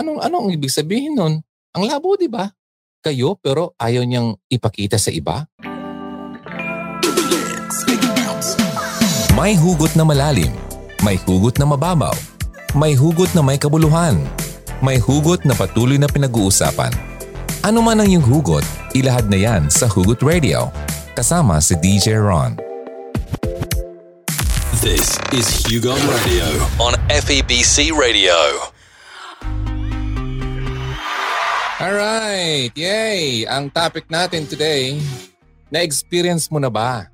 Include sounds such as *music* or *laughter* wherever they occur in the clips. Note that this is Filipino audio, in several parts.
Anong, anong ibig sabihin nun? Ang labo, di ba? Kayo pero ayaw niyang ipakita sa iba? May hugot na malalim. May hugot na mababaw. May hugot na may kabuluhan. May hugot na patuloy na pinag-uusapan. Ano man ang iyong hugot, ilahad na yan sa Hugot Radio. Kasama si DJ Ron. This is Hugo Radio on FEBC Radio. Alright, yay! Ang topic natin today, na-experience mo na ba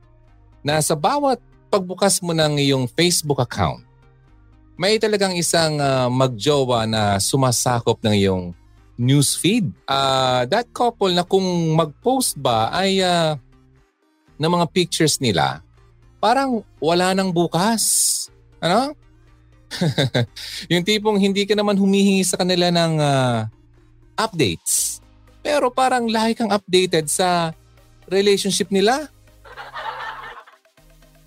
na sa bawat pagbukas mo ng iyong Facebook account, may talagang isang uh, magjowa na sumasakop ng iyong newsfeed. Uh, that couple na kung mag-post ba ay uh, ng mga pictures nila, parang wala nang bukas. Ano? *laughs* yung tipong hindi ka naman humihingi sa kanila ng uh, updates. Pero parang lahi kang updated sa relationship nila.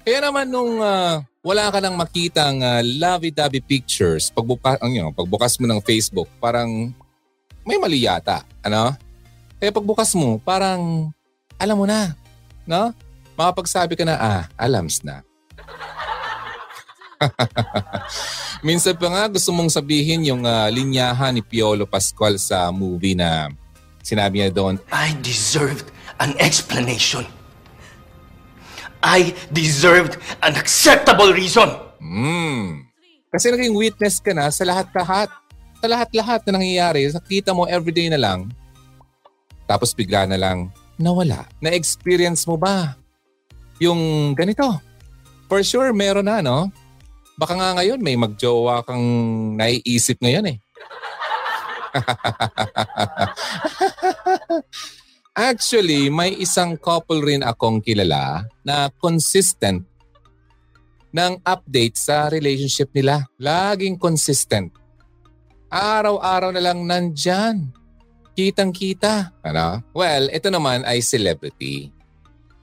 Kaya naman nung uh, wala ka nang makitang uh, lovey-dovey pictures, pagbuka, ang, you know, pagbukas mo ng Facebook, parang may mali yata. Ano? Kaya pagbukas mo, parang alam mo na. No? Makapagsabi ka na, ah, alams na. *laughs* Minsan pa nga gusto mong sabihin yung uh, linyahan ni Piolo Pascual sa movie na sinabi niya doon, I deserved an explanation. I deserved an acceptable reason. Hmm. Kasi naging witness ka na sa lahat-lahat. Sa lahat-lahat na nangyayari. Nakita mo everyday na lang. Tapos bigla na lang nawala. Na-experience mo ba yung ganito? For sure, meron na, no? Baka nga ngayon may magjowa kang naiisip ngayon eh. *laughs* Actually, may isang couple rin akong kilala na consistent ng update sa relationship nila. Laging consistent. Araw-araw na lang nandyan. Kitang-kita. Ano? Well, ito naman ay celebrity.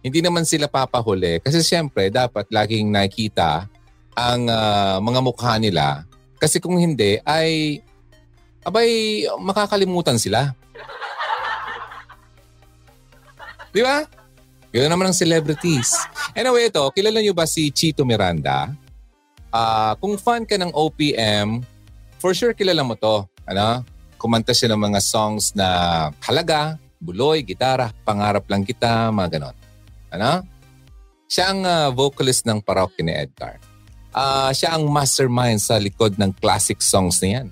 Hindi naman sila papahuli kasi siyempre dapat laging nakita ang uh, mga mukha nila. Kasi kung hindi ay abay makakalimutan sila. Di ba? Ganoon naman ang celebrities. Anyway, ito, kilala niyo ba si Chito Miranda? Uh, kung fan ka ng OPM, for sure kilala mo to. Ano? Kumanta siya ng mga songs na halaga, buloy, gitara, pangarap lang kita, mga ganon. Ano? Siya ang uh, vocalist ng parokya ni Edgar uh, siya ang mastermind sa likod ng classic songs na yan.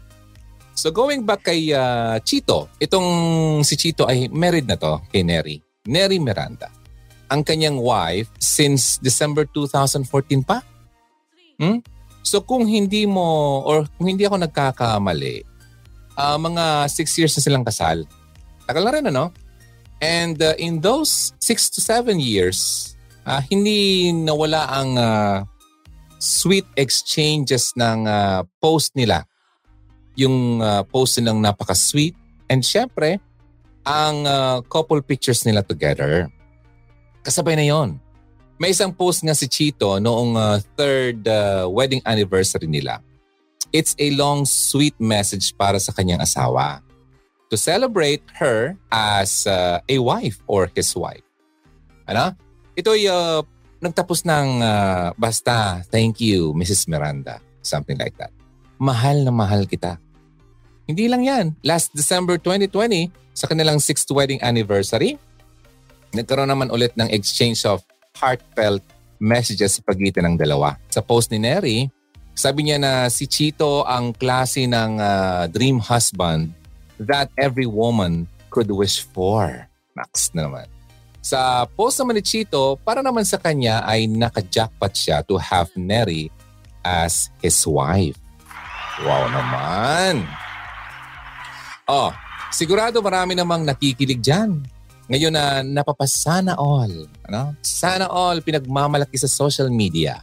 So going back kay uh, Chito, itong si Chito ay married na to kay Neri. Neri Miranda. Ang kanyang wife since December 2014 pa. Hmm? So kung hindi mo or kung hindi ako nagkakamali, uh, mga 6 years na silang kasal. Tagal na rin ano? And uh, in those 6 to 7 years, uh, hindi nawala ang uh, sweet exchanges ng uh, post nila. Yung uh, post nilang napaka-sweet. And syempre, ang uh, couple pictures nila together. Kasabay na yon. May isang post nga si Chito noong uh, third uh, wedding anniversary nila. It's a long sweet message para sa kanyang asawa to celebrate her as uh, a wife or his wife. Ano? Ito ay uh, nagtapos ng uh, basta, thank you, Mrs. Miranda. Something like that. Mahal na mahal kita. Hindi lang yan. Last December 2020, sa kanilang 6th wedding anniversary, nagkaroon naman ulit ng exchange of heartfelt messages sa pagitan ng dalawa. Sa post ni Neri, sabi niya na si Chito ang klase ng uh, dream husband that every woman could wish for. Max na naman. Sa post naman ni Chito, para naman sa kanya ay naka-jackpot siya to have Neri as his wife. Wow naman! Oh, sigurado marami namang nakikilig dyan. Ngayon na napapasana all. Ano? Sana all pinagmamalaki sa social media.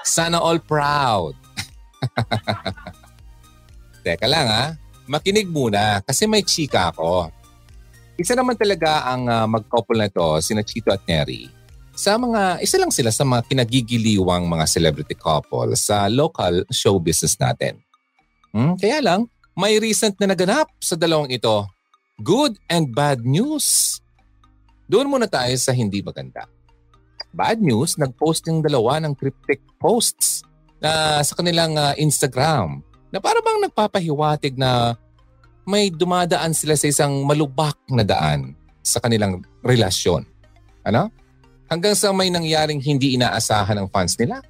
Sana all proud. *laughs* Teka lang ha. Makinig muna kasi may chika ako. Isa naman talaga ang uh, mag-couple na ito, sina Chito at Neri. Sa mga, isa lang sila sa mga kinagigiliwang mga celebrity couple sa local show business natin. Hmm? Kaya lang, may recent na naganap sa dalawang ito. Good and bad news. Doon muna tayo sa hindi maganda. Bad news, nag-post yung dalawa ng cryptic posts na sa kanilang uh, Instagram na para bang nagpapahiwatig na may dumadaan sila sa isang malubak na daan sa kanilang relasyon. Ano? Hanggang sa may nangyaring hindi inaasahan ng fans nila.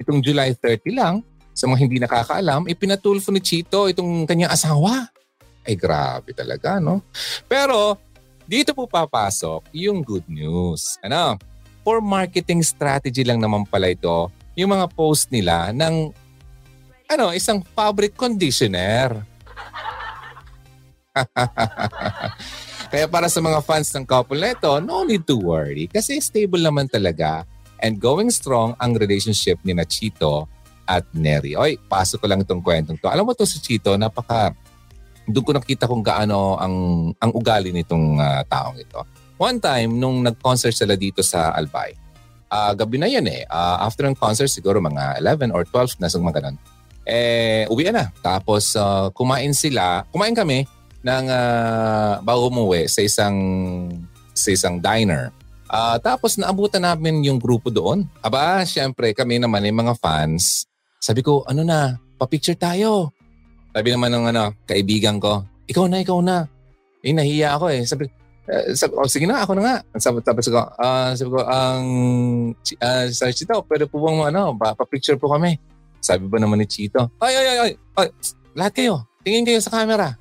Itong July 30 lang, sa mga hindi nakakaalam, ipinatulfo ni Chito itong kanyang asawa. Ay grabe talaga, no? Pero dito po papasok yung good news. Ano? For marketing strategy lang naman pala ito, yung mga post nila ng ano, isang fabric conditioner. *laughs* Kaya para sa mga fans ng couple na ito, no need to worry kasi stable naman talaga and going strong ang relationship ni Nachito at Neri. Oy, pasok ko lang itong kwentong to. Alam mo to si Chito, napaka doon ko nakita kung gaano ang ang ugali nitong uh, taong ito. One time nung nag-concert sila dito sa Albay. Uh, gabi na yan eh. Uh, after ng concert siguro mga 11 or 12 na sa mga ganun. Eh, uwi na. Tapos uh, kumain sila. Kumain kami ng uh, bago umuwi sa isang sa isang diner. Uh, tapos naabutan namin yung grupo doon. Aba, syempre kami naman yung mga fans sabi ko, ano na, pa-picture tayo. Sabi naman ng ano, kaibigan ko, ikaw na, ikaw na. Eh, nahiya ako eh. Sabi, uh, sabi oh, sige na, ako na nga. Sabi, sabi ko, uh, sabi ko, ang, uh, sa Chito, pwede po bang ano, pa-picture po kami. Sabi ba naman ni Chito, ay, ay, ay, ay, ay lahat kayo, tingin kayo sa camera.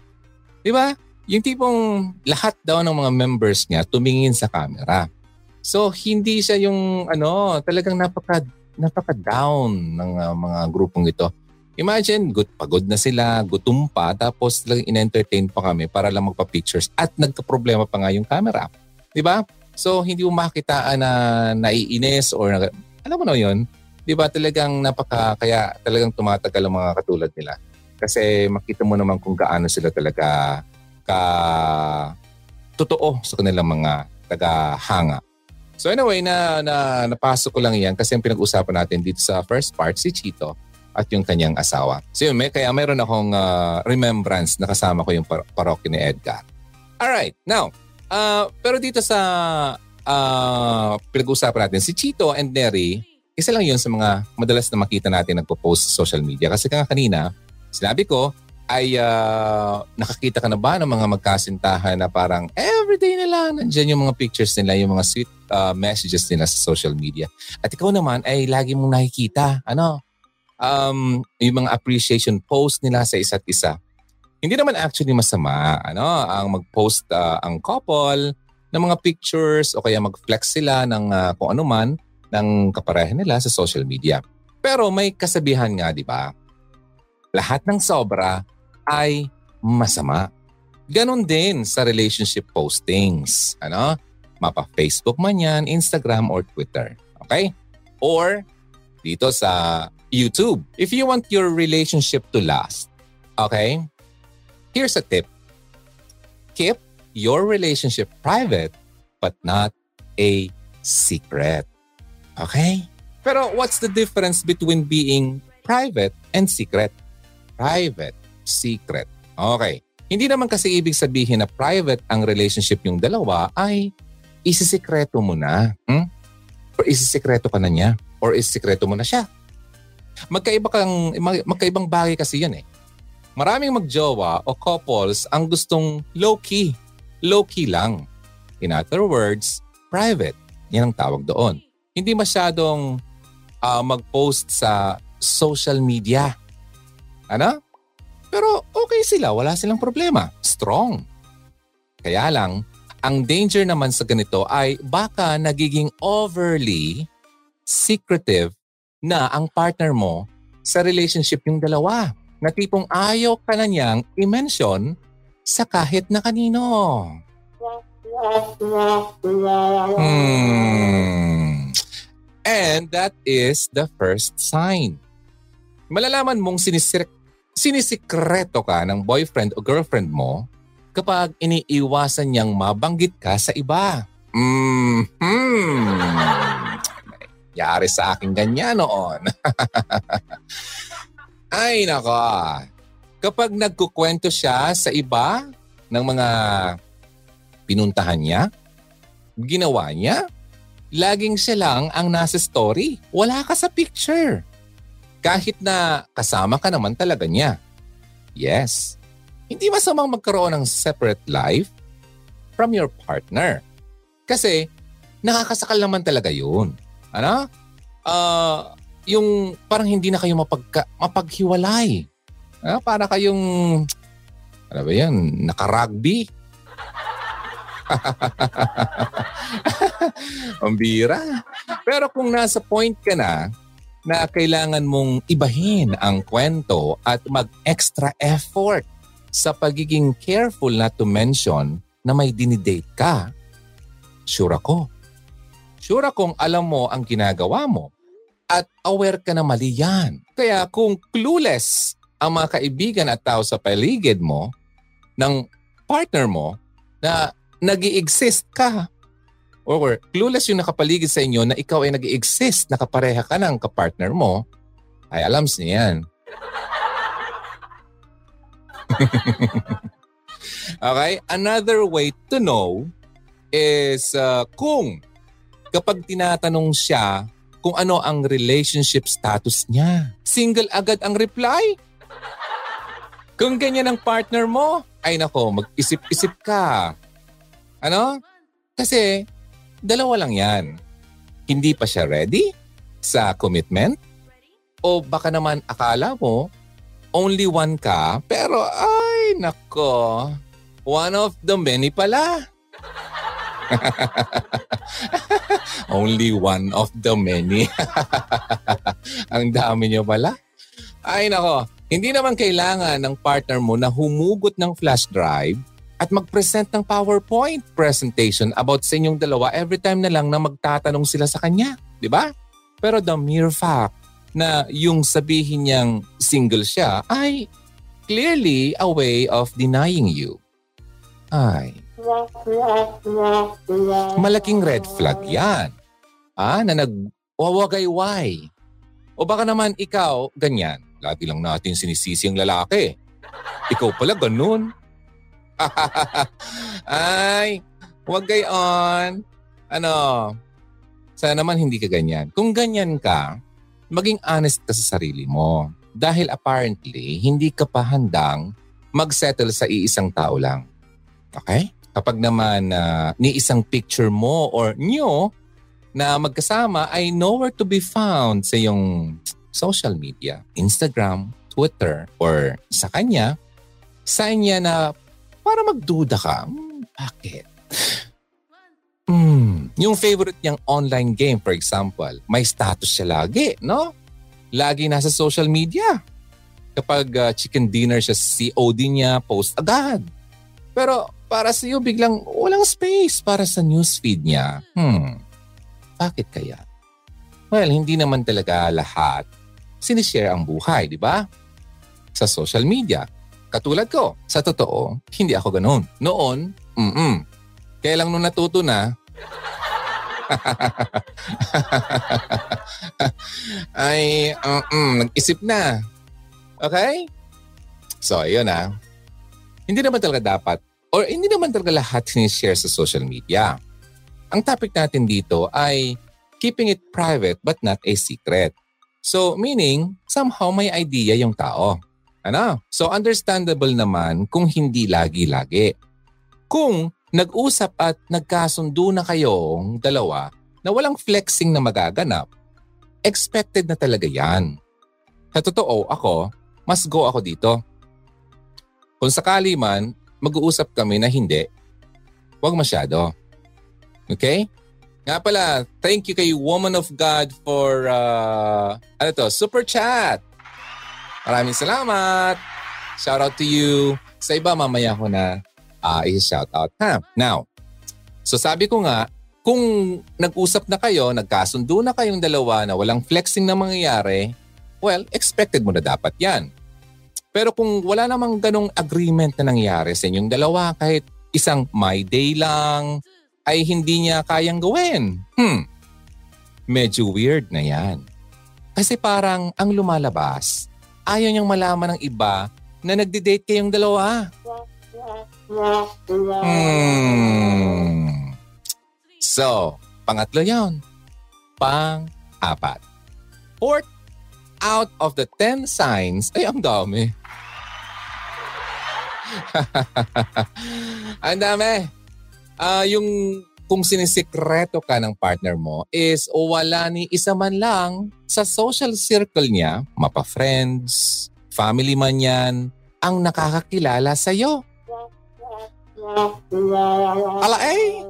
Di ba? Yung tipong lahat daw ng mga members niya tumingin sa camera. So, hindi siya yung ano, talagang napaka napaka-down ng uh, mga grupong ito. Imagine, good, pagod na sila, gutom pa, tapos lang in-entertain pa kami para lang magpa-pictures at nagka-problema pa nga yung camera. Di ba? So, hindi mo makitaan na naiinis or alam mo na yun, di ba talagang napaka, kaya talagang tumatagal ang mga katulad nila. Kasi makita mo naman kung gaano sila talaga ka totoo sa kanilang mga taga-hanga. So anyway, na, na napasok ko lang yan kasi ang pinag-usapan natin dito sa first part, si Chito at yung kanyang asawa. So yun, may, kaya mayroon akong uh, remembrance na kasama ko yung par- parokya ni Edgar. Alright, now, uh, pero dito sa uh, pinag-usapan natin, si Chito and Neri, isa lang yun sa mga madalas na makita natin nagpo-post sa social media. Kasi kanina, sinabi ko, ay uh, nakakita ka na ba ng mga magkasintahan na parang everyday na lang nandiyan yung mga pictures nila, yung mga sweet uh, messages nila sa social media. At ikaw naman ay lagi mong nakikita, ano, um, yung mga appreciation post nila sa isa't isa. Hindi naman actually masama, ano, ang mag-post uh, ang couple ng mga pictures o kaya mag-flex sila ng uh, kung ano man ng kapareha nila sa social media. Pero may kasabihan nga, di ba? Lahat ng sobra ay masama. Ganon din sa relationship postings. Ano? Mapa Facebook man yan, Instagram or Twitter. Okay? Or dito sa YouTube. If you want your relationship to last, okay? Here's a tip. Keep your relationship private but not a secret. Okay? Pero what's the difference between being private and secret? Private secret. Okay. Hindi naman kasi ibig sabihin na private ang relationship yung dalawa ay isisikreto mo na. Hmm? Or isisikreto ka na niya. Or isisikreto mo na siya. Magkaiba kang, magkaibang bagay kasi yan eh. Maraming magjowa o couples ang gustong low-key. Low-key lang. In other words, private. Yan ang tawag doon. Hindi masyadong uh, mag-post sa social media. Ano? Pero okay sila, wala silang problema. Strong. Kaya lang, ang danger naman sa ganito ay baka nagiging overly secretive na ang partner mo sa relationship yung dalawa. Na tipong ayaw ka na niyang i-mention sa kahit na kanino. Hmm. And that is the first sign. Malalaman mong sinisir- sinisikreto ka ng boyfriend o girlfriend mo kapag iniiwasan niyang mabanggit ka sa iba. Mm-hmm. Yari sa akin ganyan noon. *laughs* Ay nako. kapag nagkukwento siya sa iba ng mga pinuntahan niya, ginawa niya, laging siya lang ang nasa story. Wala ka sa picture. Kahit na kasama ka naman talaga niya. Yes, hindi masamang magkaroon ng separate life from your partner. Kasi nakakasakal naman talaga yun. Ano? Uh, yung parang hindi na kayo mapagka, mapaghiwalay. Ah, para kayong, ano ba yan, naka-rugby? *laughs* Ang bira. Pero kung nasa point ka na na kailangan mong ibahin ang kwento at mag-extra effort sa pagiging careful not to mention na may dinidate ka, sure ako. Sure akong alam mo ang ginagawa mo at aware ka na mali yan. Kaya kung clueless ang mga kaibigan at tao sa paligid mo, ng partner mo, na nag exist ka, or clueless yung nakapaligid sa inyo na ikaw ay nag exist nakapareha ka ng kapartner mo, ay alam niya yan. *laughs* okay? Another way to know is uh, kung kapag tinatanong siya kung ano ang relationship status niya. Single agad ang reply? Kung ganyan ang partner mo, ay nako, mag-isip-isip ka. Ano? Kasi dalawa lang yan. Hindi pa siya ready sa commitment? O baka naman akala mo, only one ka, pero ay nako, one of the many pala. *laughs* only one of the many. *laughs* Ang dami niyo pala. Ay nako, hindi naman kailangan ng partner mo na humugot ng flash drive at mag-present ng PowerPoint presentation about sa inyong dalawa every time na lang na magtatanong sila sa kanya. Di ba? Pero the mere fact na yung sabihin niyang single siya ay clearly a way of denying you. Ay, malaking red flag yan. Ah, na nagwawagayway. O baka naman ikaw, ganyan. Lagi lang natin sinisisi ang lalaki. Ikaw pala ganun. *laughs* Ay, huwag gayon. Ano, sana naman hindi ka ganyan. Kung ganyan ka, maging honest ka sa sarili mo. Dahil apparently, hindi ka pa handang mag-settle sa iisang tao lang. Okay? Kapag naman uh, ni isang picture mo or nyo na magkasama ay nowhere to be found sa iyong social media, Instagram, Twitter, or sa kanya, sign niya na para magduda ka, hmm, bakit? Hmm, yung favorite niyang online game, for example, may status siya lagi, no? Lagi nasa social media. Kapag uh, chicken dinner siya, COD niya, post agad. Pero para sa iyo, biglang walang space para sa newsfeed niya. Hmm, bakit kaya? Well, hindi naman talaga lahat sinishare ang buhay, di ba? Sa social media. Katulad ko, sa totoo, hindi ako ganoon. Noon, mm Kaya lang nung natuto na, *laughs* ay, um, nag-isip na. Okay? So, ayun na. Hindi naman talaga dapat, or hindi naman talaga lahat sinishare sa social media. Ang topic natin dito ay keeping it private but not a secret. So meaning, somehow may idea yung tao. Ano? So understandable naman kung hindi lagi-lagi. Kung nag-usap at nagkasundo na kayong dalawa na walang flexing na magaganap, expected na talaga yan. Sa totoo, ako, mas go ako dito. Kung sakali man, mag-uusap kami na hindi, huwag masyado. Okay? Nga pala, thank you kay Woman of God for, uh, ano to, super chat. Maraming salamat. Shout out to you. Sa iba, mamaya ko na uh, i-shout out. Ha? Now, so sabi ko nga, kung nag-usap na kayo, nagkasundo na kayong dalawa na walang flexing na mangyayari, well, expected mo na dapat yan. Pero kung wala namang ganong agreement na nangyari sa inyong dalawa, kahit isang my day lang, ay hindi niya kayang gawin. Hmm, medyo weird na yan. Kasi parang ang lumalabas, ayaw niyang malaman ng iba na nagde-date kayong dalawa. Hmm. So, pangatlo yon. Pang-apat. Fourth, out of the 10 signs, ay ang dami. *laughs* ang dami. Ah, yung kung sinisikreto ka ng partner mo is wala ni isa man lang sa social circle niya, mapa-friends, family man yan, ang nakakakilala sa'yo. Ala eh,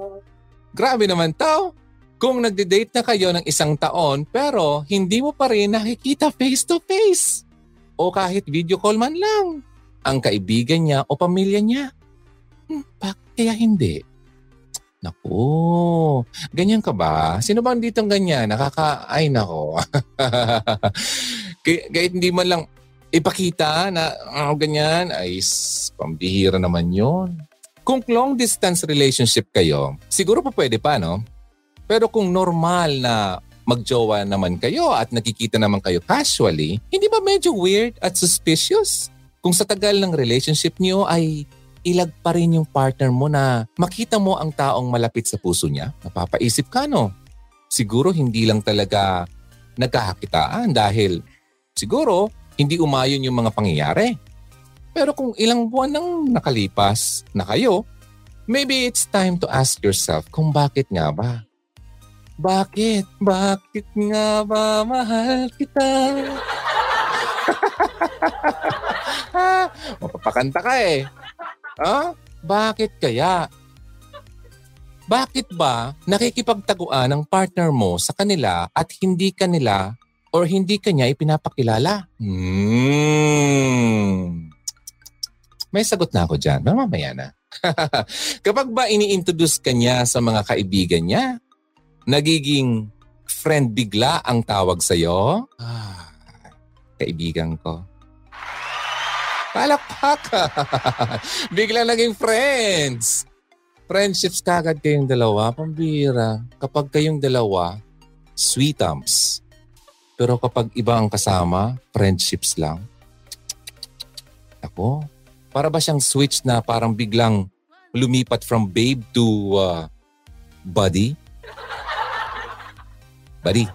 grabe naman to. Kung nagde-date na kayo ng isang taon pero hindi mo pa rin nakikita face to face o kahit video call man lang ang kaibigan niya o pamilya niya. Hmm, bakit kaya hindi? Naku, ganyan ka ba? Sino bang dito ganyan? Nakaka... Ay, nako. *laughs* Kahit hindi man lang ipakita na oh, ganyan, ay pambihira naman yon. Kung long distance relationship kayo, siguro pa pwede pa, no? Pero kung normal na magjowa naman kayo at nakikita naman kayo casually, hindi ba medyo weird at suspicious? Kung sa tagal ng relationship niyo ay ilag pa rin yung partner mo na makita mo ang taong malapit sa puso niya, napapaisip ka no? Siguro hindi lang talaga nagkakakitaan dahil siguro hindi umayon yung mga pangyayari. Pero kung ilang buwan nang nakalipas na kayo, maybe it's time to ask yourself kung bakit nga ba? Bakit? Bakit nga ba mahal kita? *laughs* Mapapakanta ka eh. Ha? Bakit kaya? Bakit ba nakikipagtaguan ang partner mo sa kanila at hindi kanila or hindi kanya ipinapakilala? Hmm. May sagot na ako dyan. Mamaya na. *laughs* Kapag ba ini-introduce kanya sa mga kaibigan niya, nagiging friend bigla ang tawag sa'yo? Ah, kaibigan ko. Palakpakan! *laughs* Bigla naging friends. Friendships kagad kayong dalawa, pambira. Kapag kayong dalawa, sweetums. Pero kapag iba ang kasama, friendships lang. Ako, para ba siyang switch na parang biglang lumipat from babe to uh, buddy? Buddy,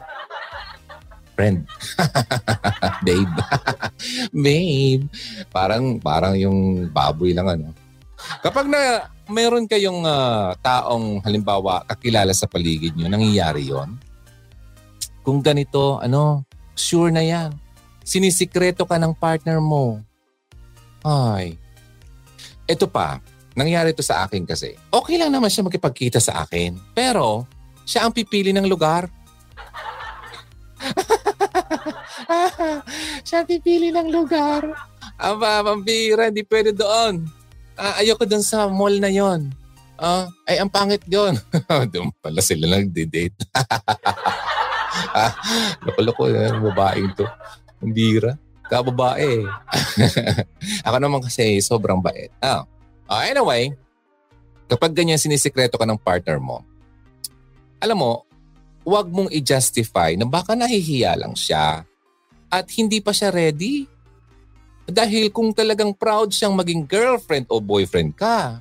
friend. *laughs* Babe. *laughs* Babe. Parang, parang yung baboy lang ano. Kapag na meron kayong uh, taong halimbawa kakilala sa paligid nyo, nangyayari yon Kung ganito, ano, sure na yan. Sinisikreto ka ng partner mo. Ay. Ito pa, nangyari to sa akin kasi. Okay lang naman siya makipagkita sa akin. Pero, siya ang pipili ng lugar. *laughs* *laughs* Siya pipili ng lugar. Aba, pambira, hindi pwede doon. Ah, ayoko doon sa mall na yon. Ah, ay, ang pangit doon. *laughs* doon pala sila nagde-date. *laughs* ah, loko-loko yung babaeng to. Pambira. Kababae. Ako naman kasi sobrang bait. Ah. ah, anyway, kapag ganyan sinisikreto ka ng partner mo, alam mo, huwag mong i-justify na baka nahihiya lang siya at hindi pa siya ready. Dahil kung talagang proud siyang maging girlfriend o boyfriend ka,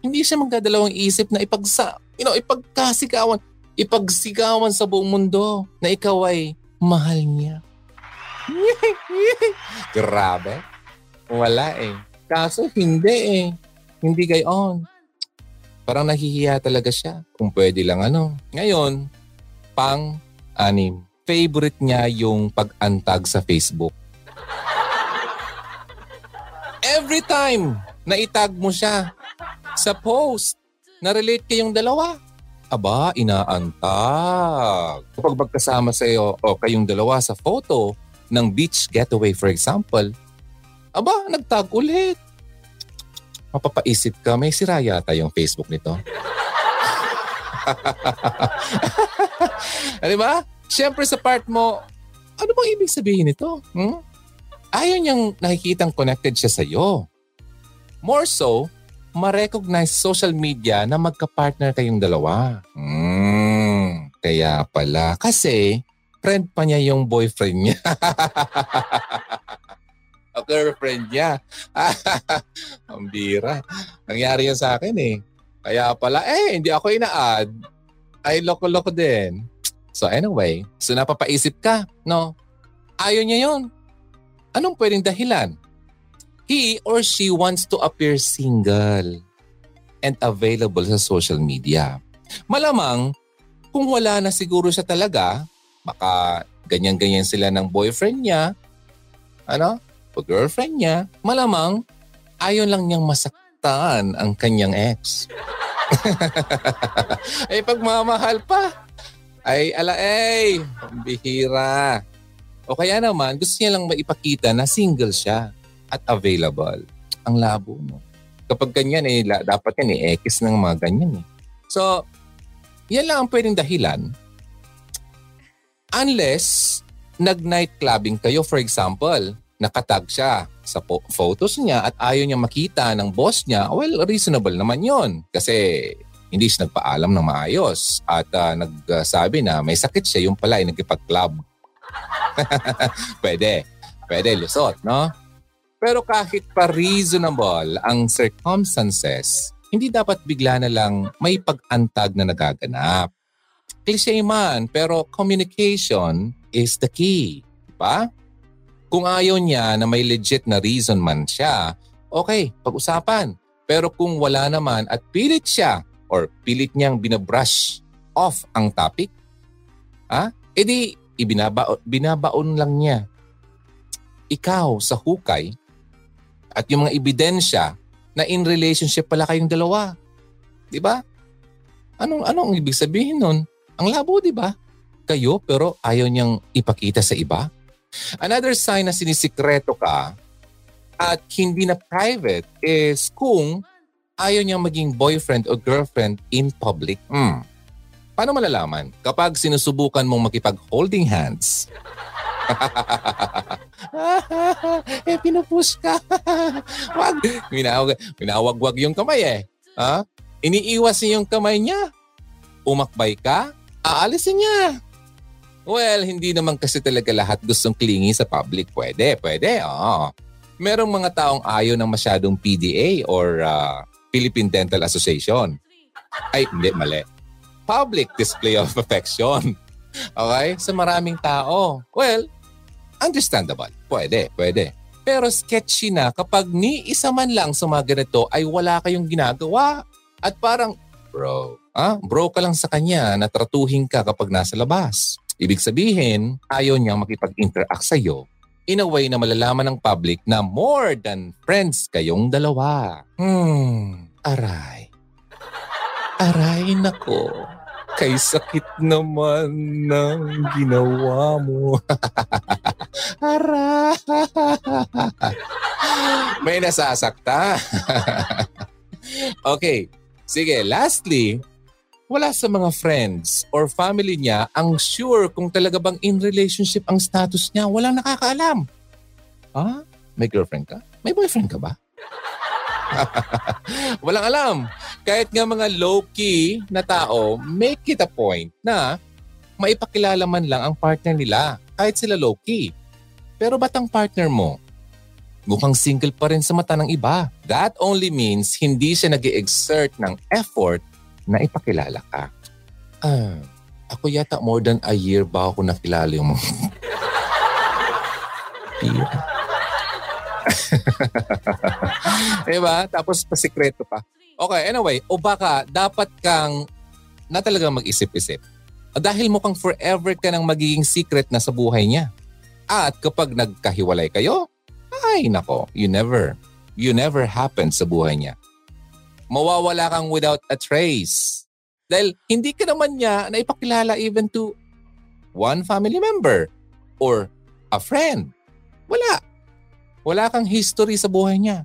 hindi siya magdadalawang isip na ipagsa, you know, ipagkasigawan, ipagsigawan sa buong mundo na ikaw ay mahal niya. *laughs* Grabe. Wala eh. Kaso hindi eh. Hindi gayon. Parang nahihiya talaga siya. Kung pwede lang ano. Ngayon, pang-anim. Favorite niya yung pag-antag sa Facebook. Every time na itag mo siya sa post, na-relate kayong dalawa. Aba, inaantag. Kapag magkasama sa iyo o kayong dalawa sa photo ng beach getaway for example, aba, nagtag ulit. Mapapaisip ka, may sira yata yung Facebook nito. *laughs* Di ba? Siyempre sa part mo, ano bang ibig sabihin nito? Hmm? Ayaw niyang nakikitang connected siya sa iyo. More so, ma-recognize social media na magka-partner kayong dalawa. Hmm, kaya pala. Kasi, friend pa niya yung boyfriend niya. *laughs* o girlfriend niya. *laughs* Ang bira. Nangyari yan sa akin eh. Kaya pala, eh, hindi ako ina-add. Ay, loko-loko din. So anyway, so napapaisip ka, no? Ayaw niya yon. Anong pwedeng dahilan? He or she wants to appear single and available sa social media. Malamang, kung wala na siguro siya talaga, baka ganyan-ganyan sila ng boyfriend niya, ano, o girlfriend niya, malamang ayaw lang niyang masaktan ang kanyang ex. ay *laughs* pagmamahal pa. Ay ala ay, bihira. O kaya naman, gusto niya lang maipakita na single siya at available. Ang labo mo. Kapag ganyan, eh, dapat yan eh, X ng mga ganyan eh. So, yan lang ang pwedeng dahilan. Unless, nag-night clubbing kayo, for example, nakatag siya sa po- photos niya at ayaw niya makita ng boss niya, well, reasonable naman yon Kasi hindi siya nagpaalam ng maayos at uh, nagsabi na may sakit siya, yung pala ay nagkipag-club. *laughs* pwede. Pwede, lusot, no? Pero kahit pa reasonable ang circumstances, hindi dapat bigla na lang may pag-antag na nagaganap. Cliche man, pero communication is the key. Diba? Kung ayaw niya na may legit na reason man siya, okay, pag-usapan. Pero kung wala naman at pilit siya or pilit niyang binabrush off ang topic, ha? edi ibinaba, binabaon lang niya. Ikaw sa hukay at yung mga ebidensya na in relationship pala kayong dalawa. Di ba? Anong, anong ibig sabihin nun? Ang labo, di ba? Kayo pero ayaw niyang ipakita sa iba? Another sign na sinisikreto ka at hindi na private is kung ayaw niyang maging boyfriend o girlfriend in public. Hmm. Paano malalaman? Kapag sinusubukan mong makipag-holding hands, *laughs* eh, pinupush ka. *laughs* Wag. Minawag, minawagwag yung kamay eh. Ha? Iniiwas niya yung kamay niya. Umakbay ka, aalisin niya. Well, hindi naman kasi talaga lahat gustong clingy sa public. Pwede, pwede. Oo. Merong mga taong ayaw ng masyadong PDA or uh, Philippine Dental Association. Ay, hindi, mali. Public display of affection. *laughs* Okay? Sa maraming tao. Well, understandable. Pwede, pwede. Pero sketchy na kapag ni isa man lang sa mga ganito ay wala kayong ginagawa. At parang, bro, ah, bro ka lang sa kanya na tratuhin ka kapag nasa labas. Ibig sabihin, ayaw niyang makipag-interact sa iyo in a way na malalaman ng public na more than friends kayong dalawa. Hmm, aray. Aray nako kay sakit naman ng ginawa mo. *laughs* Ara! May nasasakta. *laughs* okay. Sige, lastly, wala sa mga friends or family niya ang sure kung talaga bang in relationship ang status niya. Walang nakakaalam. Ha? May girlfriend ka? May boyfriend ka ba? *laughs* Walang alam. Kahit nga mga low-key na tao, make it a point na maipakilala man lang ang partner nila kahit sila low-key. Pero ba't ang partner mo? Mukhang single pa rin sa mata ng iba. That only means hindi siya nag exert ng effort na ipakilala ka. Ah, ako yata more than a year ba ako nakilala yung mga... *laughs* diba? Tapos pasikreto pa. Okay, anyway. O baka dapat kang na talagang mag-isip-isip. Dahil mukhang forever ka nang magiging secret na sa buhay niya. At kapag nagkahiwalay kayo, ay nako, you never, you never happen sa buhay niya. Mawawala kang without a trace. Dahil hindi ka naman niya na ipakilala even to one family member or a friend. Wala. Wala kang history sa buhay niya.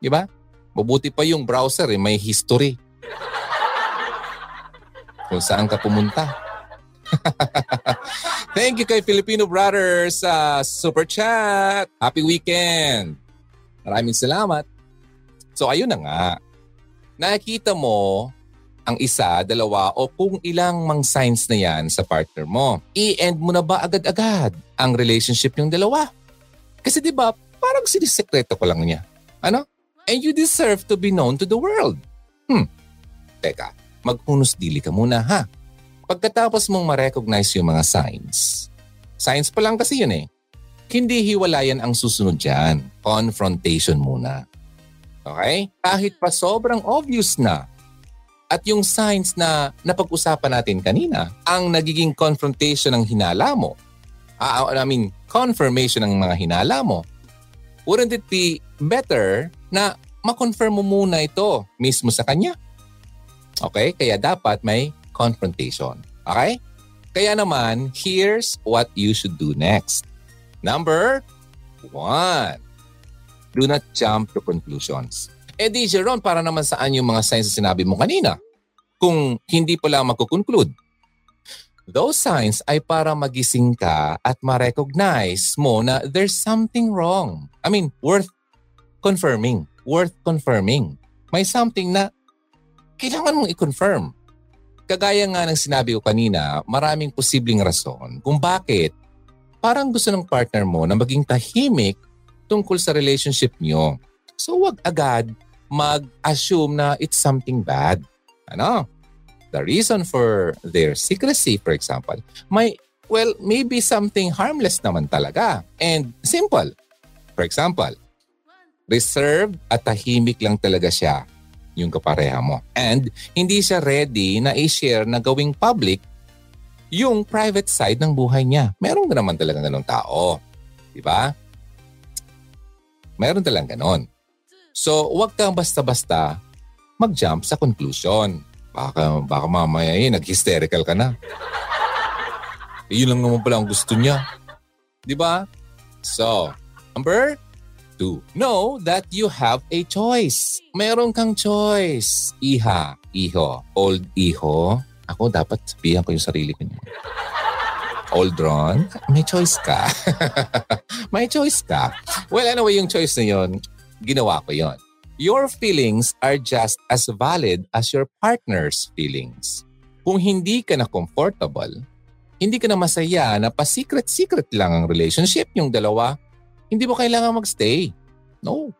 Di ba? Mabuti pa yung browser eh, may history. Kung saan ka pumunta. *laughs* Thank you kay Filipino Brothers sa uh, Super Chat. Happy weekend. Maraming salamat. So ayun na nga. Nakikita mo ang isa, dalawa o kung ilang mang signs na yan sa partner mo. I-end mo na ba agad-agad ang relationship yung dalawa? Kasi 'di ba, Parang sinisekreto ko lang niya. Ano? And you deserve to be known to the world. Hmm. Teka, maghunos dili ka muna ha. Pagkatapos mong ma-recognize yung mga signs, signs pa lang kasi yun eh, hindi hiwalayan ang susunod dyan. Confrontation muna. Okay? Kahit pa sobrang obvious na at yung signs na napag-usapan natin kanina, ang nagiging confrontation ng hinala mo, uh, I mean, confirmation ng mga hinala mo, wouldn't it be better na makonfirm mo muna ito mismo sa kanya? Okay? Kaya dapat may confrontation. Okay? Kaya naman, here's what you should do next. Number one, do not jump to conclusions. Eh di Jeron, para naman saan yung mga signs na sinabi mo kanina? Kung hindi pala magkukonclude. Those signs ay para magising ka at ma-recognize mo na there's something wrong. I mean, worth confirming. Worth confirming. May something na kailangan mong i-confirm. Kagaya nga ng sinabi ko kanina, maraming posibleng rason kung bakit parang gusto ng partner mo na maging tahimik tungkol sa relationship niyo. So wag agad mag-assume na it's something bad. Ano? The reason for their secrecy, for example, may, well, maybe something harmless naman talaga. And simple. For example, reserved at tahimik lang talaga siya yung kapareha mo. And hindi siya ready na i-share na gawing public yung private side ng buhay niya. Meron naman talaga ganun tao. Di ba? Meron talagang ganon. So, huwag kang basta-basta mag-jump sa conclusion. Baka, baka mamaya eh, nag-hysterical ka na. Eh, yun lang naman pala ang gusto niya. Di ba? So, number two, know that you have a choice. Meron kang choice. Iha, iho, old iho. Ako dapat sabihan ko yung sarili ko niya. Old Ron, may choice ka. *laughs* may choice ka. Well, anyway, yung choice na yun, ginawa ko yon. Your feelings are just as valid as your partner's feelings. Kung hindi ka na comfortable, hindi ka na masaya na pa-secret-secret lang ang relationship yung dalawa, hindi mo kailangan magstay. No.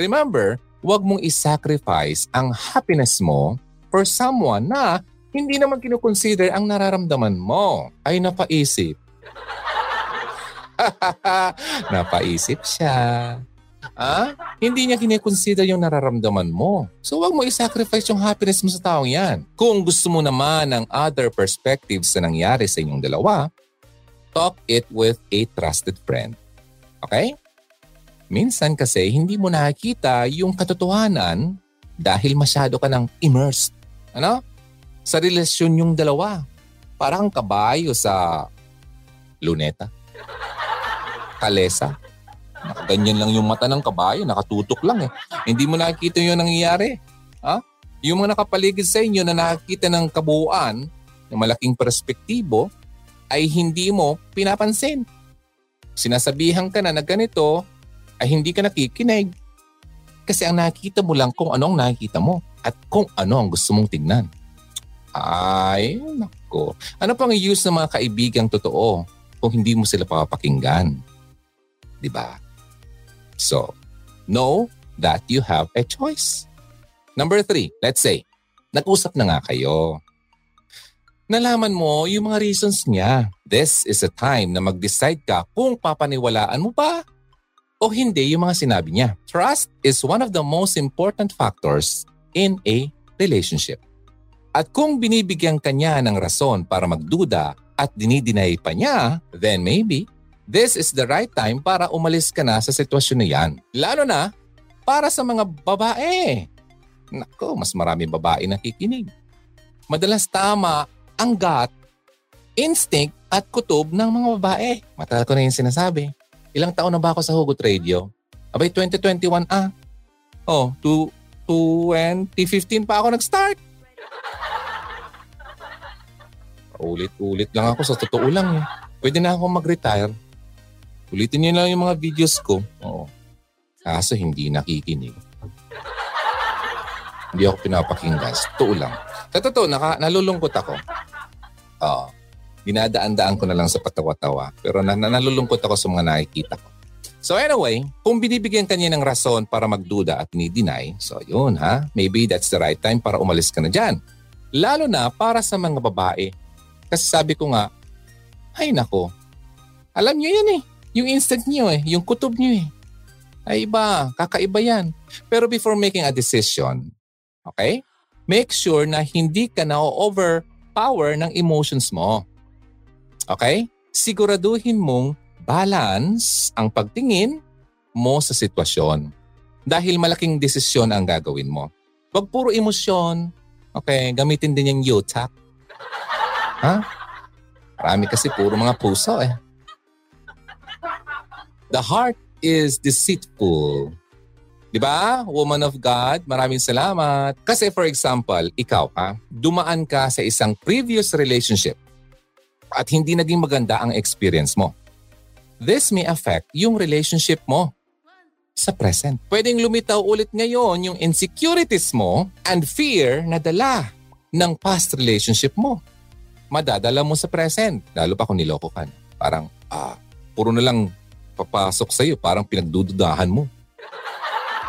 Remember, huwag mong isacrifice ang happiness mo for someone na hindi naman kinukonsider ang nararamdaman mo. Ay napaisip. *laughs* napaisip siya. Ah? Hindi niya kine-consider yung nararamdaman mo. So wag mo i-sacrifice yung happiness mo sa taong yan. Kung gusto mo naman ng other perspectives na nangyari sa inyong dalawa, talk it with a trusted friend. Okay? Minsan kasi hindi mo nakikita yung katotohanan dahil masyado ka nang immersed. Ano? Sa relasyon yung dalawa. Parang kabayo sa luneta. Kalesa Ganyan lang yung mata ng kabayo, nakatutok lang eh. Hindi mo nakikita yung nangyayari. Ha? Yung mga nakapaligid sa inyo na nakikita ng kabuuan, ng malaking perspektibo, ay hindi mo pinapansin. Sinasabihan ka na na ganito, ay hindi ka nakikinig. Kasi ang nakikita mo lang kung ano ang nakikita mo at kung ano ang gusto mong tignan. Ay, nako. Ano pang use ng mga kaibigang totoo kung hindi mo sila papakinggan? ba? So, know that you have a choice. Number three, let's say, nag-usap na nga kayo. Nalaman mo yung mga reasons niya. This is a time na mag-decide ka kung papaniwalaan mo ba o hindi yung mga sinabi niya. Trust is one of the most important factors in a relationship. At kung binibigyan ka niya ng rason para magduda at dinidinay pa niya, then maybe this is the right time para umalis ka na sa sitwasyon na yan. Lalo na para sa mga babae. Nako, mas marami babae nakikinig. Madalas tama ang gut, instinct at kutob ng mga babae. Matagal ko na yung sinasabi. Ilang taon na ba ako sa Hugot Radio? Abay, 2021 ah. Oh, to, 2015 pa ako nag-start. Ulit-ulit lang ako sa totoo lang. Pwede na ako mag-retire Ulitin niyo lang yung mga videos ko. Oo. Kaso hindi nakikinig. hindi ako pinapakinggan. Totoo lang. Sa totoo, naka, nalulungkot ako. Oo. Dinadaan-daan ko na lang sa patawa-tawa. Pero na, nalulungkot ako sa mga nakikita ko. So anyway, kung binibigyan ka niya ng rason para magduda at ni-deny, so yun ha, maybe that's the right time para umalis ka na dyan. Lalo na para sa mga babae. Kasi sabi ko nga, ay nako, alam niyo yan eh. Yung instant niyo eh, yung kutob niyo eh. Ay iba, kakaiba yan. Pero before making a decision, okay, make sure na hindi ka na overpower ng emotions mo. Okay? Siguraduhin mong balance ang pagtingin mo sa sitwasyon. Dahil malaking desisyon ang gagawin mo. Huwag puro emosyon. Okay, gamitin din yung utak. Ha? Marami kasi puro mga puso eh. The heart is deceitful. Di ba? Woman of God, maraming salamat. Kasi for example, ikaw ha, dumaan ka sa isang previous relationship at hindi naging maganda ang experience mo. This may affect yung relationship mo sa present. Pwedeng lumitaw ulit ngayon yung insecurities mo and fear na dala ng past relationship mo. Madadala mo sa present, lalo pa kung niloko ka. Parang, ah, puro na lang papasok sa'yo, parang pinagdududahan mo.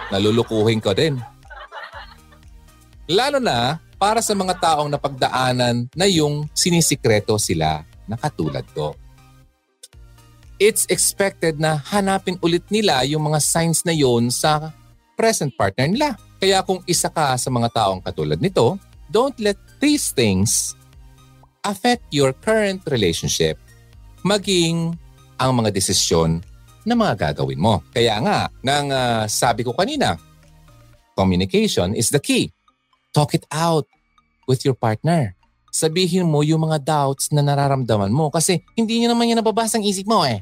Nalulukuhin ka din. Lalo na para sa mga taong napagdaanan na yung sinisikreto sila na katulad ko it's expected na hanapin ulit nila yung mga signs na yon sa present partner nila. Kaya kung isa ka sa mga taong katulad nito, don't let these things affect your current relationship, maging ang mga desisyon na mga gagawin mo. Kaya nga, nang uh, sabi ko kanina, communication is the key. Talk it out with your partner. Sabihin mo yung mga doubts na nararamdaman mo kasi hindi niya naman yan nababasa ang isip mo eh.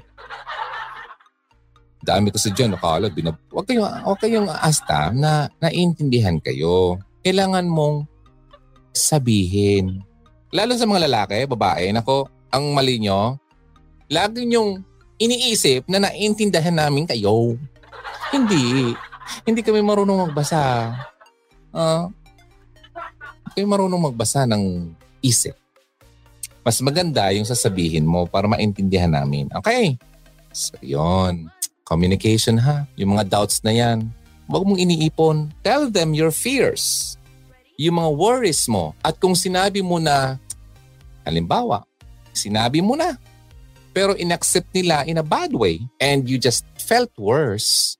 Dami ko sa dyan, nakala, binab... Huwag kayong, huwag kayong asta na naiintindihan kayo. Kailangan mong sabihin. Lalo sa mga lalaki, babae, nako, ang mali nyo, lagi nyong iniisip na naiintindihan namin kayo. Hindi. Hindi kami marunong magbasa. Uh, kami marunong magbasa ng isip. Mas maganda yung sasabihin mo para maintindihan namin. Okay? So, yun. Communication ha. Yung mga doubts na yan. Huwag mong iniipon. Tell them your fears. Yung mga worries mo. At kung sinabi mo na, halimbawa, sinabi mo na, pero inaccept nila in a bad way and you just felt worse,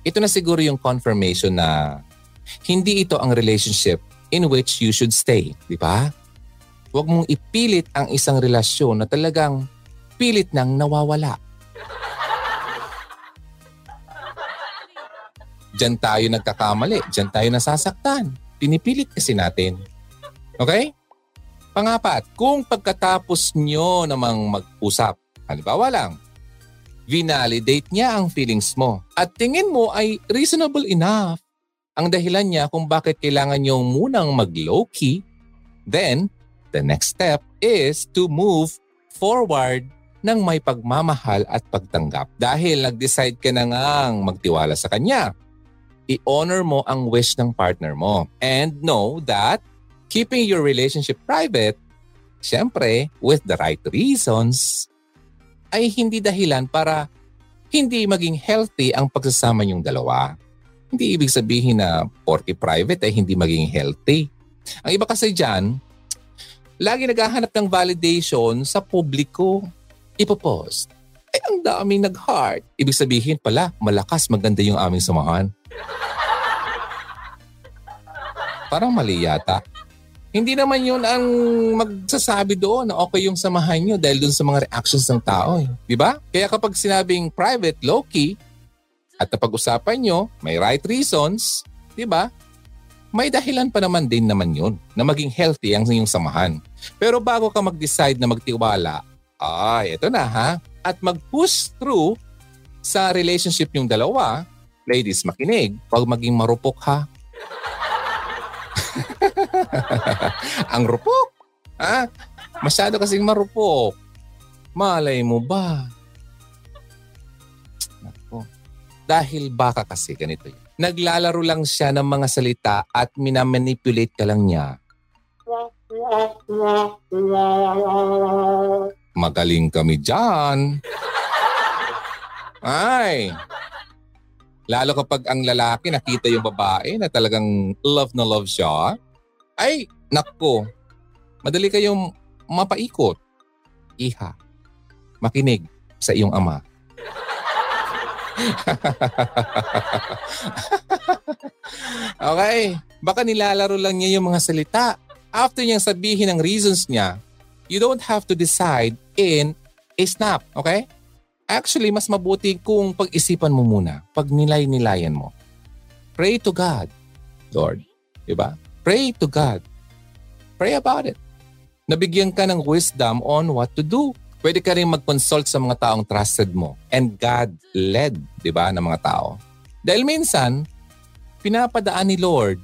ito na siguro yung confirmation na hindi ito ang relationship in which you should stay. Di ba? Huwag mong ipilit ang isang relasyon na talagang pilit nang nawawala. Diyan tayo nagkakamali. Diyan tayo nasasaktan. Pinipilit kasi natin. Okay? Pangapat, kung pagkatapos nyo namang mag-usap, halimbawa lang, vinalidate niya ang feelings mo at tingin mo ay reasonable enough ang dahilan niya kung bakit kailangan nyo munang mag-low-key, then the next step is to move forward ng may pagmamahal at pagtanggap. Dahil nag-decide ka na ngang magtiwala sa kanya i-honor mo ang wish ng partner mo. And know that keeping your relationship private, syempre, with the right reasons, ay hindi dahilan para hindi maging healthy ang pagsasama yung dalawa. Hindi ibig sabihin na porky private ay hindi maging healthy. Ang iba kasi dyan, lagi naghahanap ng validation sa publiko. Ipopost. Ay, ang daming nag-heart. Ibig sabihin pala, malakas, maganda yung aming samahan. Parang mali yata. Hindi naman yun ang magsasabi doon na okay yung samahan nyo dahil doon sa mga reactions ng tao. Eh. Di ba? Kaya kapag sinabing private, low-key, at napag-usapan nyo, may right reasons, di ba? May dahilan pa naman din naman yun na maging healthy ang inyong samahan. Pero bago ka mag-decide na magtiwala, ay, ito na ha, at mag-push through sa relationship yung dalawa, ladies makinig, huwag maging marupok ha. *laughs* Ang rupok. Ha? Masyado kasing marupok. Malay mo ba? Nako. Dahil baka kasi ganito yun. Naglalaro lang siya ng mga salita at minamanipulate ka lang niya. *laughs* Magaling kami dyan. Ay. Lalo kapag ang lalaki nakita yung babae na talagang love na love siya, ay, nakko, madali kayong mapaikot. Iha, makinig sa iyong ama. *laughs* okay, baka nilalaro lang niya yung mga salita. After niyang sabihin ang reasons niya, you don't have to decide in a snap, okay? Actually, mas mabuti kung pag-isipan mo muna, pag nilay-nilayan mo. Pray to God, Lord. Diba? Pray to God. Pray about it. Nabigyan ka ng wisdom on what to do. Pwede ka rin mag-consult sa mga taong trusted mo and God-led, di ba, ng mga tao. Dahil minsan, pinapadaan ni Lord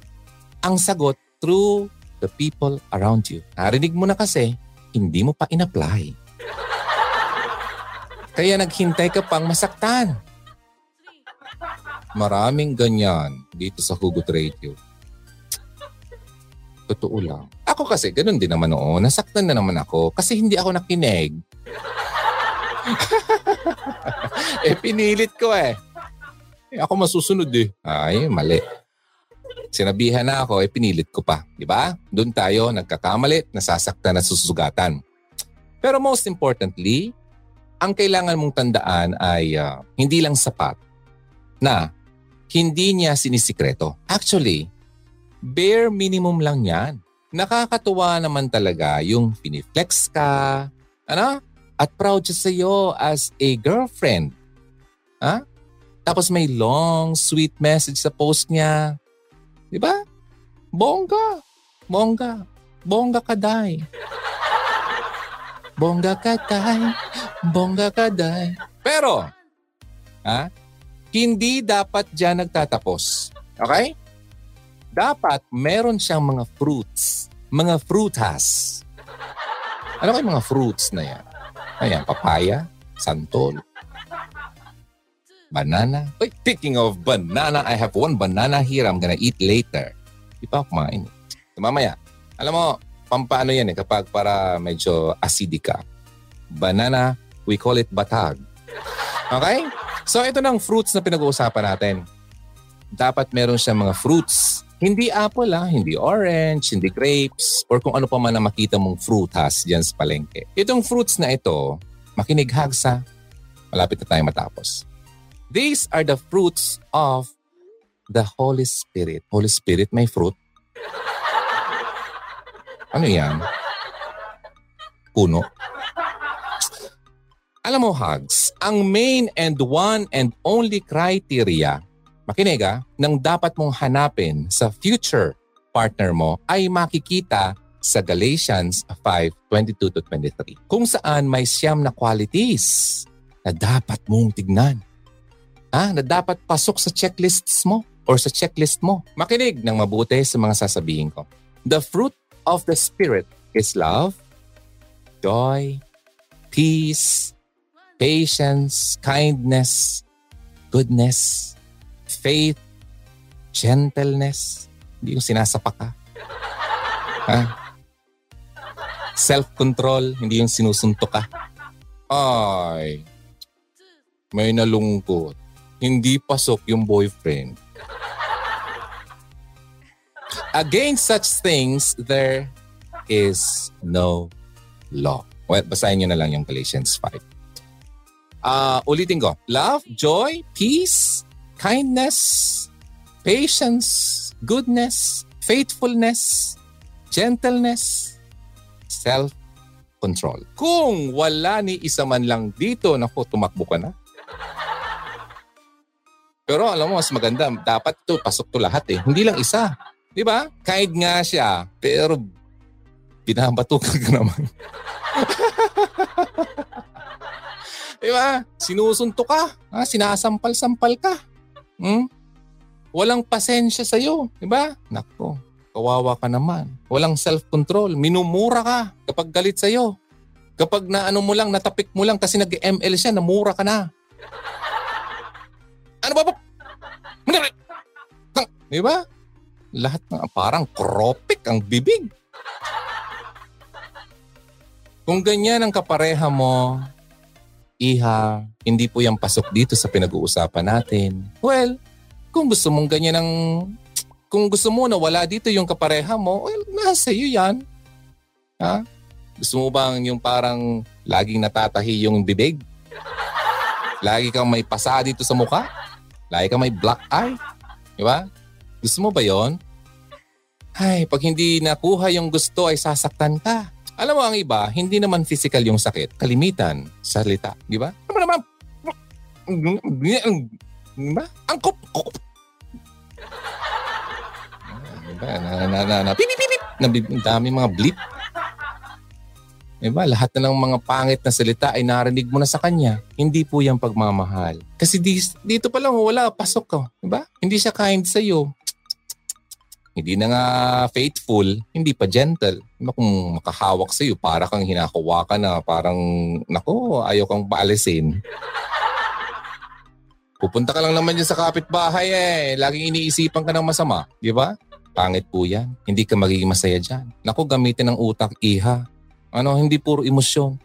ang sagot through the people around you. Narinig mo na kasi, hindi mo pa in-apply. Kaya naghintay ka pang masaktan. Maraming ganyan dito sa Hugot Radio. Totoo lang. Ako kasi, ganun din naman noon. Nasaktan na naman ako kasi hindi ako nakinig. *laughs* eh, pinilit ko eh. eh. Ako masusunod eh. Ay, mali. Sinabihan na ako, eh pinilit ko pa. Di ba? Doon tayo nagkakamali, nasasaktan at susugatan. Pero most importantly, ang kailangan mong tandaan ay uh, hindi lang sapat na hindi niya sinisikreto. Actually, bare minimum lang yan. Nakakatuwa naman talaga yung piniflex ka, ano? At proud siya sa'yo as a girlfriend. Ha? Tapos may long, sweet message sa post niya. Di ba? Bongga. Bongga. Bongga kaday. Bongga kaday. Bongga kaday. Pero, ha? Hindi dapat dyan nagtatapos. Okay? Dapat meron siyang mga fruits. Mga frutas. Ano kayo mga fruits na yan? Ayan, papaya, santol, banana. Wait, speaking of banana, I have one banana here I'm gonna eat later. Di pa ako kumain. Mamaya. Alam mo, pampaano yan eh kapag para medyo acidic ka. Banana, we call it batag. Okay? So ito ng fruits na pinag-uusapan natin. Dapat meron siya mga fruits. Hindi apple ah, hindi orange, hindi grapes, or kung ano pa man na makita mong frutas dyan sa palengke. Itong fruits na ito, makinig hagsa, malapit na tayo matapos. These are the fruits of the Holy Spirit. Holy Spirit may fruit? Ano yan? Puno? Alam mo, Hugs, ang main and one and only criteria, makinig ah, ng dapat mong hanapin sa future partner mo ay makikita sa Galatians 5:22 to 23. Kung saan may siyam na qualities na dapat mong tignan. Ha? Na dapat pasok sa checklists mo or sa checklist mo. Makinig ng mabuti sa mga sasabihin ko. The fruit of the Spirit is love, joy, peace, patience, kindness, goodness, faith, gentleness. Hindi yung sinasapa ka. Ha? Self-control, hindi yung sinusuntok ka. Ay, may nalungkot. Hindi pasok yung boyfriend. Against such things, there is no law. Well, basahin nyo na lang yung Galatians 5. Uh, ulitin ko. Love, joy, peace, kindness, patience, goodness, faithfulness, gentleness, self-control. Kung wala ni isa man lang dito, naku, tumakbo ka na. Pero alam mo, mas maganda, dapat to pasok to lahat eh. Hindi lang isa. Di ba? Kahit nga siya, pero binabatukan ka naman. *laughs* Di ba? Sinusunto ka. Ha? Sinasampal-sampal ka. Hmm? Walang pasensya sa'yo. Di ba? Nako, kawawa ka naman. Walang self-control. Minumura ka kapag galit sa'yo. Kapag naano mo lang, natapik mo lang kasi nag-ML siya, namura ka na. Ano ba ba? Di ba? Lahat ng parang kropik ang bibig. Kung ganyan ang kapareha mo, Iha, hindi po yan pasok dito sa pinag-uusapan natin. Well, kung gusto mong ganyan ang... Kung gusto mo na wala dito yung kapareha mo, well, nasa iyo yan. Ha? Gusto mo bang yung parang laging natatahi yung bibig? Lagi kang may pasa dito sa mukha? Lagi kang may black eye? Di ba? Gusto mo ba yon? Ay, pag hindi nakuha yung gusto ay sasaktan ka. Alam mo ang iba, hindi naman physical yung sakit. Kalimitan, salita. Di ba? Ano naman? Diba? Ang kup, kup. Diba? Na, na, na, na, pip, pip, pip. Nabib, dami mga blip. Diba? Lahat na ng mga pangit na salita ay narinig mo na sa kanya. Hindi po yung pagmamahal. Kasi di, dito pa lang wala, pasok ka. Diba? Hindi siya kind sa'yo. Hindi na nga faithful, hindi pa gentle. Diba kung makahawak sa'yo, para kang hinakuwa ka na, parang, nako, ayaw kang paalisin. Pupunta ka lang naman dyan sa kapitbahay eh. Laging iniisipan ka ng masama. Di ba? Pangit po yan. Hindi ka magiging masaya dyan. Naku, gamitin ng utak, iha. Ano, hindi puro emosyon.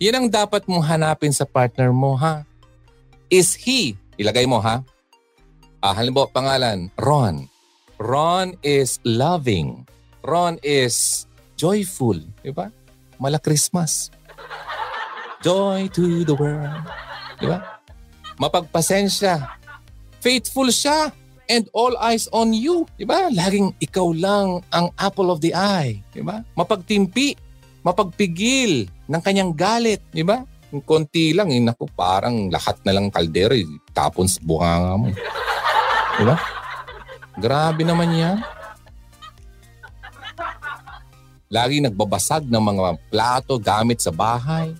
Yan ang dapat mong hanapin sa partner mo, ha? Is he, ilagay mo, ha? Ah, halimbawa, pangalan, Ron. Ron is loving. Ron is joyful. Di ba? Mala Christmas. Joy to the world. Di ba? Mapagpasensya. Faithful siya. And all eyes on you. Di ba? Laging ikaw lang ang apple of the eye. Di ba? Mapagtimpi. Mapagpigil ng kanyang galit. Di ba? Kung konti lang, eh, naku, parang lahat na lang kaldero, eh, tapon sa bunganga mo. Di ba? Grabe naman yan. Lagi nagbabasag ng mga plato, gamit sa bahay.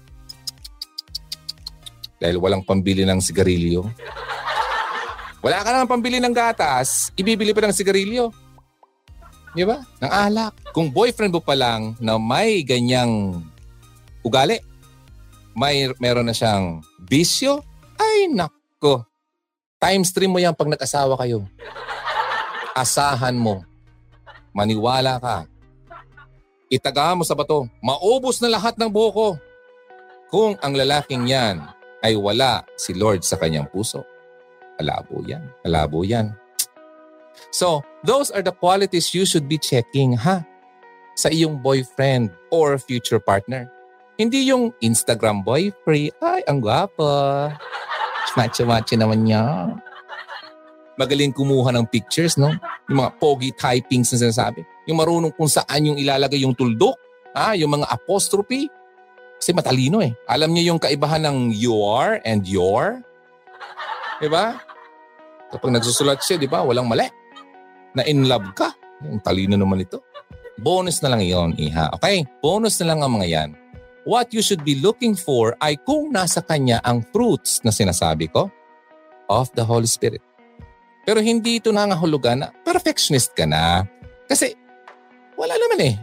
Dahil walang pambili ng sigarilyo. Wala ka naman pambili ng gatas, ibibili pa ng sigarilyo. Di ba? Ng alak. Kung boyfriend mo pa lang na may ganyang ugali, may meron na siyang bisyo, ay nako. Times 3 mo yan pag nag-asawa kayo asahan mo. Maniwala ka. Itaga mo sa bato. Maubos na lahat ng buko. Kung ang lalaking yan ay wala si Lord sa kanyang puso. Alabo yan. Alabo yan. So, those are the qualities you should be checking, ha? Sa iyong boyfriend or future partner. Hindi yung Instagram boyfriend. Ay, ang gwapo. Macho-macho naman niya magaling kumuha ng pictures, no? Yung mga pogi typings na sinasabi. Yung marunong kung saan yung ilalagay yung tuldok, ah, yung mga apostrophe. Kasi matalino eh. Alam niya yung kaibahan ng your and your. Diba? Kapag nagsusulat siya, di ba, walang mali. Na in love ka. Yung talino naman ito. Bonus na lang yon iha. Okay? Bonus na lang ang mga yan. What you should be looking for ay kung nasa kanya ang fruits na sinasabi ko of the Holy Spirit. Pero hindi ito nangahulugan na perfectionist ka na. Kasi wala naman eh.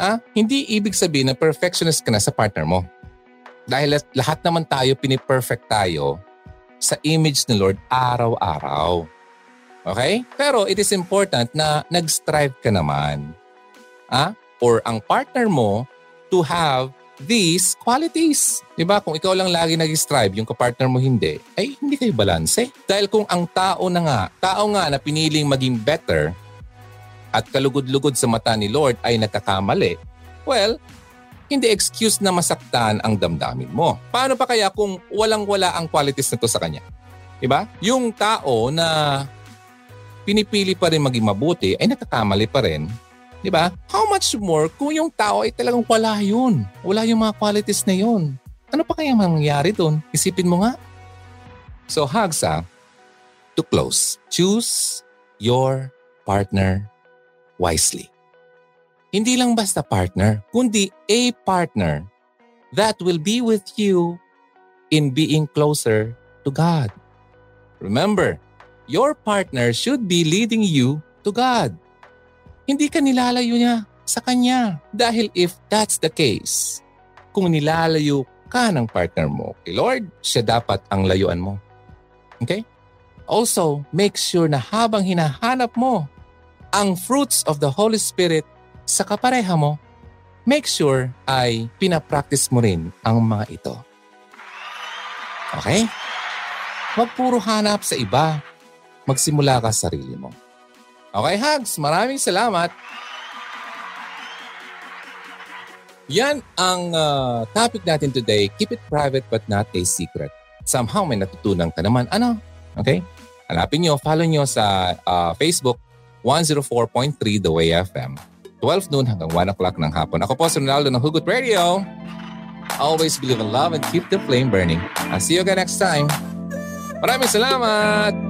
Ha? Hindi ibig sabihin na perfectionist ka na sa partner mo. Dahil lahat naman tayo, piniperfect tayo sa image ni Lord araw-araw. Okay? Pero it is important na nag-strive ka naman. Ha? Or ang partner mo to have these qualities. Di ba? Kung ikaw lang lagi nag-strive, yung kapartner mo hindi, ay hindi kayo balanse. Dahil kung ang tao na nga, tao nga na piniling maging better at kalugod-lugod sa mata ni Lord ay nagkakamali, well, hindi excuse na masaktan ang damdamin mo. Paano pa kaya kung walang-wala ang qualities na to sa kanya? Diba? Yung tao na pinipili pa rin maging mabuti ay nagkakamali pa rin Di ba? How much more kung yung tao ay talagang wala yun. Wala yung mga qualities na yun. Ano pa kaya mangyayari doon? Isipin mo nga. So Hagsa, to close, choose your partner wisely. Hindi lang basta partner, kundi a partner that will be with you in being closer to God. Remember, your partner should be leading you to God hindi ka nilalayo niya sa kanya. Dahil if that's the case, kung nilalayo ka ng partner mo kay Lord, siya dapat ang layuan mo. Okay? Also, make sure na habang hinahanap mo ang fruits of the Holy Spirit sa kapareha mo, make sure ay pinapractice mo rin ang mga ito. Okay? Huwag puro hanap sa iba. Magsimula ka sa sarili mo. Okay, Hugs. Maraming salamat. Yan ang uh, topic natin today. Keep it private but not a secret. Somehow may natutunan ka naman. Ano? Okay? Hanapin nyo, follow nyo sa uh, Facebook 104.3 The Way FM. 12 noon hanggang 1 o'clock ng hapon. Ako po si Ronaldo ng Hugot Radio. Always believe in love and keep the flame burning. I'll see you again next time. Maraming salamat!